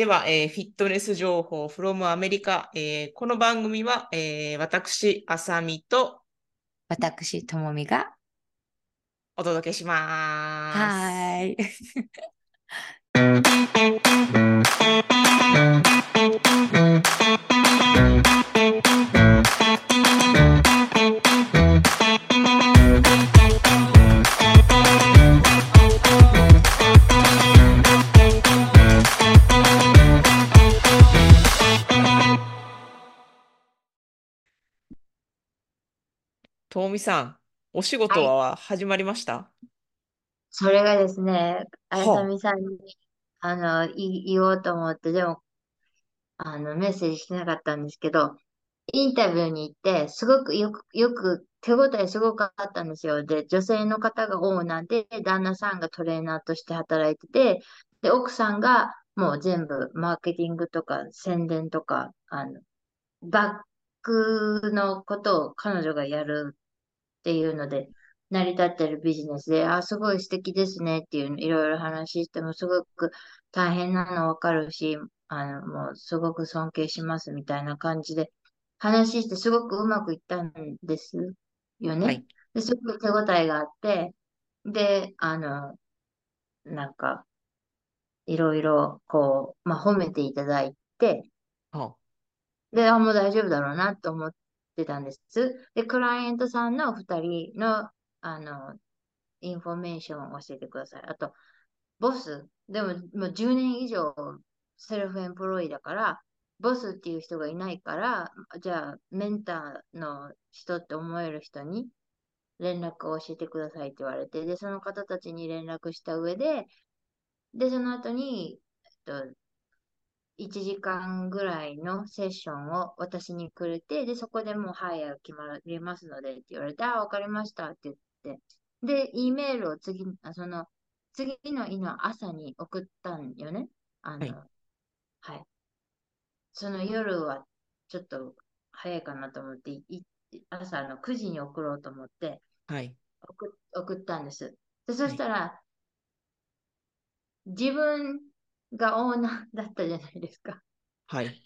では、えーフィットネス情報 from アメリカ。えーこの番組は、えー私、あさみと私、ともみが。お届けします。はーい。ともみさん、お仕事は始まりました？それがですね、あ。やはあさみさんに、あの、い言おうと思って、でも、あの、メッセージしてなかったんですけど、インタビューに行って、すごくよく、よく、手応えすごくあったんですよ。で、女性の方がオーナーで、旦那さんがトレーナーとして働いてて、で、奥さんがもう全部マーケティングとか宣伝とか、あの、バックのことを彼女がやるっていうので、成り立ってるビジネスで、あ、すごい素敵ですねっていうの、いろいろ話しても、すごく大変なのわかるし、あの、もうすごく尊敬しますみたいな感じで、話してすごくうまくいったんですよね。はい。ですごく手応えがあって、で、あの、なんか、いろいろ、こう、まあ、褒めていただいて、はで、あ、もう大丈夫だろうなと思ってたんです。で、クライアントさんの二人の、あの、インフォメーションを教えてください。あと、ボス、でも、もう10年以上 self-employ だから、ボスっていう人がいないから、じゃあ、メンターの人って思える人に連絡を教えてくださいって言われて、で、その方たちに連絡した上で、で、その後に、えっと、1時間ぐらいのセッションを私にくれて、で、そこでもう、はい、決まりますのでって言われて、あ、わかりましたって言って、で、E メールを次、あその、次の日の朝に送ったんよね。あの、ははいい。その夜はちょっと早いかなと思って、い朝の9時に送ろうと思ってはい。送送ったんです。で、そしたら、自分がオーナーだったじゃないですか。はい。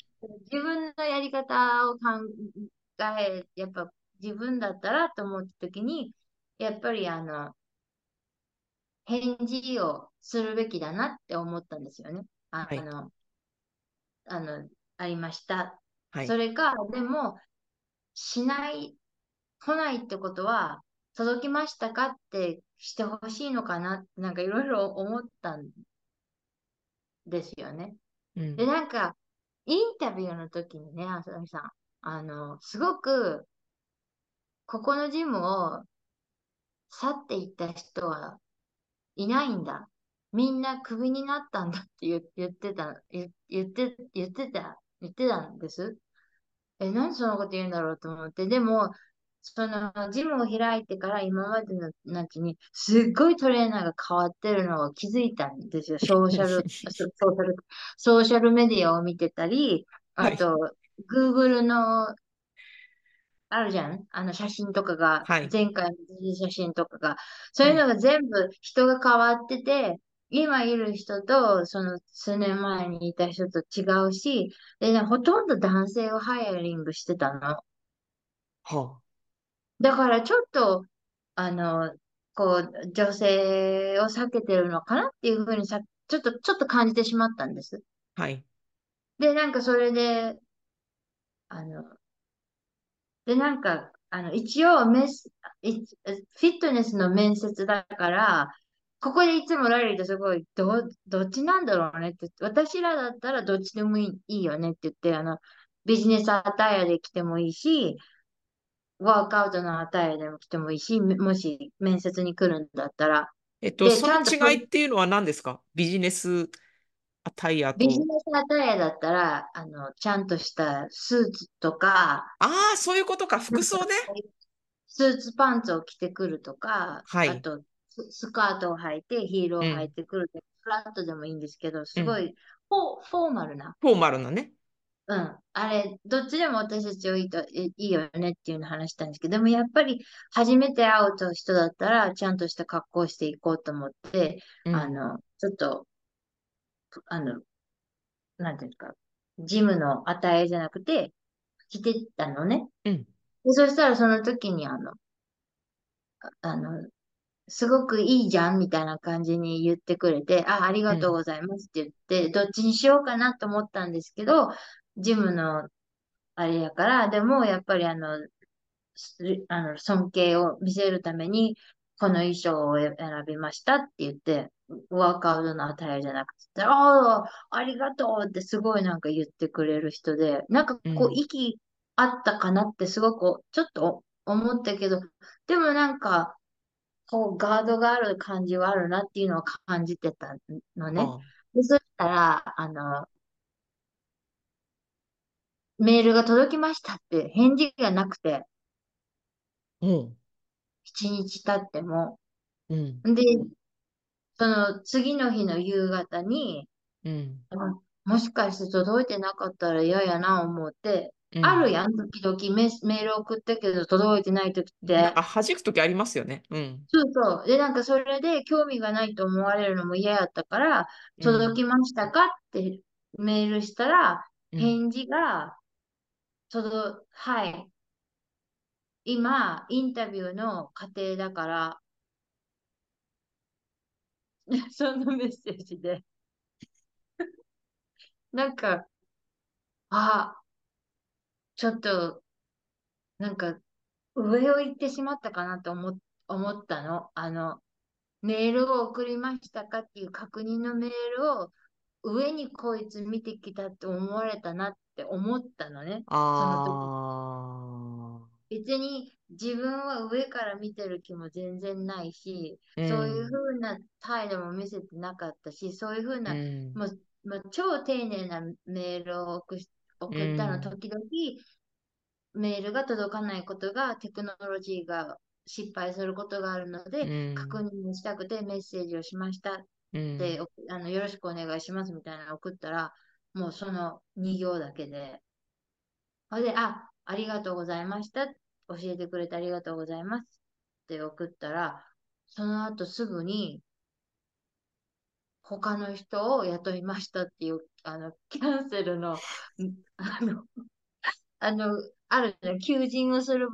自分のやり方を考え、やっぱ自分だったらと思ったときに、やっぱりあの、返事をするべきだなって思ったんですよね。あはいあの、ありました。はいそ。れが、でも、しない、来ないってことは、届きましたかってしてほしいのかななんかいろいろ思ったんですよね。うんで、なんか、インタビューの時にね、浅見さん、あの、すごく、ここのジムを去っていった人はいないんだ。みんなクビになったんだって言言ってた、言言って、言ってた、言ってたんです。え、なんでそんなこと言うんだろうと思って。でも、その、ジムを開いてから今までの夏に、すっごいトレーナーが変わってるのを気づいたんですよ。ソーシャル、ソソーシャル、ソーシャルメディアを見てたり、あと、Google の、あるじゃん？あの写真とかが、はい。前回の写真とかが、そういうのが全部人が変わってて、今いる人と、その数年前にいた人と違うし、でね、ほとんど男性をハイアリングしてたの。はだからちょっと、あの、こう、女性を避けてるのかなっていうふうにさ、ちょっと、ちょっと感じてしまったんです。あ。はい。で、なんかそれで、あの、で、なんか、あの、一応メス、いフィットネスの面接だから、ここでいつもラリーとすごい、ど、どっちなんだろうねって、私らだったらどっちでもいい、いいよねって言って、あの、ビジネスアタイヤで来てもいいし、ワークアウトのアタイヤでも来てもいいし、もし面接に来るんだったら、えっと、でその違いっていうのは何ですか？ビジネスアタイヤとビ。ジネスアタイヤだったら、あの、ちゃんとしたスーツとか、ああ、そういうことか。服装ね。スーツパンツを着てくるとか、はいあとススカートを履いてヒールを履いてくるとか、フラットでもいいんですけど、すごいフォーマルな。フォーマルなね。うん。あれ、どっちでも私たちはいいと、いいいよねっていうのを話したんですけど、でもやっぱり初めて会うと人だったら、ちゃんとした格好をしていこうと思って、うんあの、ちょっと、あの、なんていうか、ジムの値じゃなくて、着てたのね。うん。でそしたらその時にあの、ああの、すごくいいじゃんみたいな感じに言ってくれて、あ、ありがとううん。ございますって言って、どっちにしようかなと思ったんですけど、ジムのあれやから、でもやっぱりあの、すあの尊敬を見せるために、この衣装を選びましたって言って、ワークアウトの attire じゃなくて、ああ、ありがとうってすごいなんか言ってくれる人で、なんかこう、うん。息あったかなってすごくちょっと思ったけど、でもなんか、こう、ガードがある感じはあるなっていうのを感じてたのね。ああ。で、そしたら、あの、メールが届きましたって返事がなくて、うん。一日経っても。うん。で、その次の日の夕方に、うん。あもしかして届いてなかったら嫌やな思って、うん。あるやん、時々メス、メール送ったけど届いてない時って。なあ、弾くときありますよね。うん。そうそう。で、なんかそれで興味がないと思われるのも嫌やったから、うん。届きましたかってメールしたら、うん。返事が、届、はい。今、インタビューの過程だから、そのメッセージで、なんか、あ、ちょっと、なんか、上を行ってしまったかなと思、思ったの。あの、メールを送りましたかっていう確認のメールを、上にこいつ見てきたって思われたなって思ったのね。その時。ああ。別に自分は上から見てる気も全然ないし、うそういうん。風な態度も見せてなかったし、そういう風うな、ん。もう、もう超丁寧なメールを送ったの、ん。時々メールが届かないことが、テクノロジーが失敗することがあるのうで、確ん。認したくてメッセージをしましたっうん。て、おあのよろしくお願いしますみたいなのを送ったら、もうその2行だけで、ほいで、あ、ありがとうございました。教えてくれてありがとうございますって送ったら、その後すぐに他の人を雇いましたっていう、あの、キャンセルの、んあの、あの、あるね、求人をする、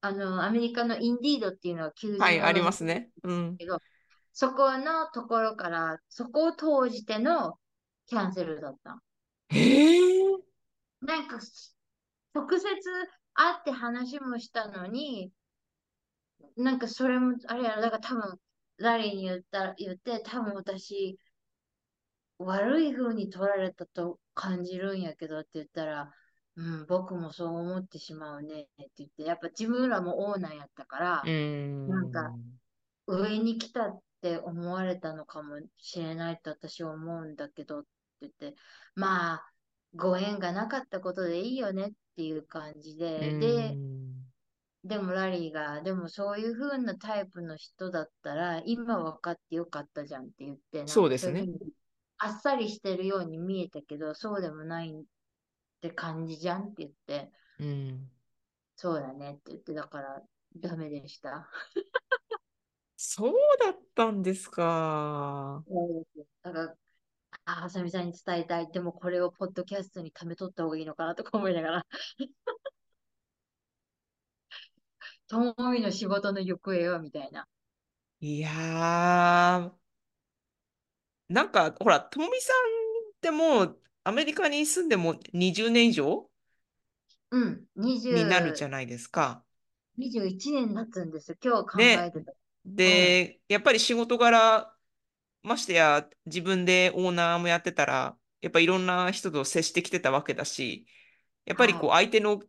あの、アメリカのインディードっていうのは求はい、ありますね。うん。すけど、そこのところから、そこを通じてのキャンセルだった。へえ。なんか、直接会って話もしたのに、なんかそれも、あれやろ、だから多分、ラリーに言った、言って、多分私、悪い風に取られたと感じるんやけどって言ったら、うん、僕もそう思ってしまうねって言って、やっぱ自分らもオーナーやったかうら、なんかん。上に来たって思われたのかもしれないと私は思うんだけどって言って、まあ、ご縁がなかったことでいいよねっていう感じうで、で、ん。でもラリーが、でもそういう風なタイプの人だったら、今分かってよかったじゃんって言って、そうですね。あっさりしてるように見えたけど、そうでもないって感じじゃんって言って、うん。そうだねって言って、だからダメでした。そうだったんですか。だから、あ、あさみさんに伝えたい。でもこれをポッドキャストにためとった方がいいのかなとか思いながら、ともみの仕事の行方はみたいな。いやー、なんか、ほら、ともみさんってもう、アメリカに住んでも20年以上うん、になるじ20、ゃないですか。21年経つんです。今日考えね。てた。うん。で、やっぱり仕事柄、ましてや自分でオーナーもやってたら、やっぱいろんな人と接してきてたわけだし、やっぱりこうはい。相手の、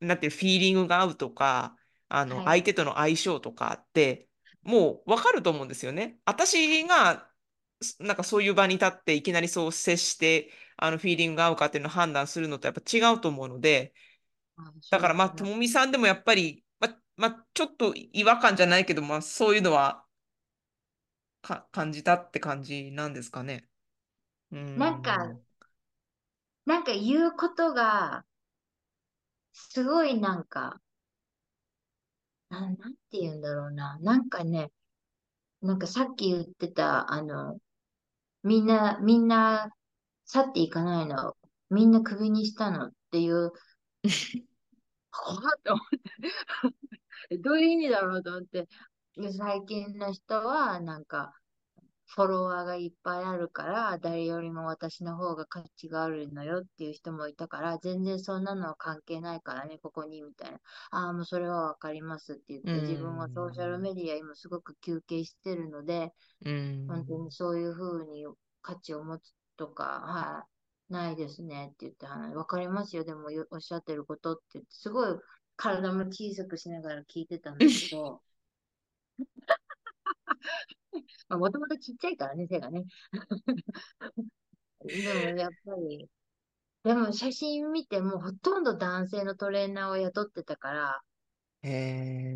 なんていうフィーリングが合うとか、あのはい。相手との相性とかって、もうわかると思うんですよね。私が、すなんかそういう場に立っていきなりそう接して、あのフィーリングが合うかっていうのを判断するのとやっぱ違うと思うので、あ、だからまあ。ともみさんでもやっぱり、ま、まあ、ちょっと違和感じゃないけど、まあ、そういうのはか感じたって感じなんですかね。うーなんか、ん。なんか言うことが、すごいなんか、なん、なんて言うんだろうな。なんかね、なんかさっき言ってた、あの、みんな、みんな去っていかないの。みんなクビにしたのっていう、怖っと思って、どういう意味だろうと思って、最近の人は、なんか、フォロワーがいっぱいあるから、誰よりも私の方が価値があるのよっていう人もいたから、全然そんなのは関係ないからね、ここに、みたいな。ああ、もうそれはわかりますって言っうて、自分はソーシャルん。メディア今すごく休憩してるので、う本当ん。にそういうふうに価値を持つとか、はい、ないですねって言って話、わかりますよ、でもよおっしゃってることって言って、すごい体も小さくしながら聞いてたんだけど、もともとちっちゃいからね、背がね。でもやっぱり、でも写真見てもほとんど男性のトレーナーを雇ってたから、へえ。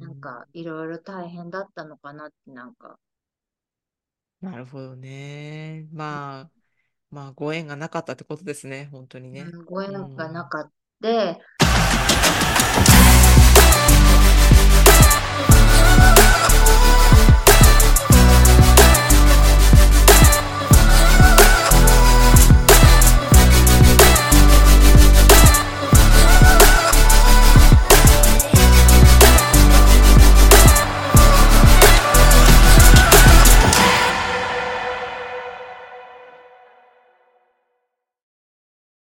なんかいろいろ大変だったのかなってなんか、なるほどね。まあ、まあ、ご縁がなかったってことですね、本当にね。うん、ご縁うがなん。かった。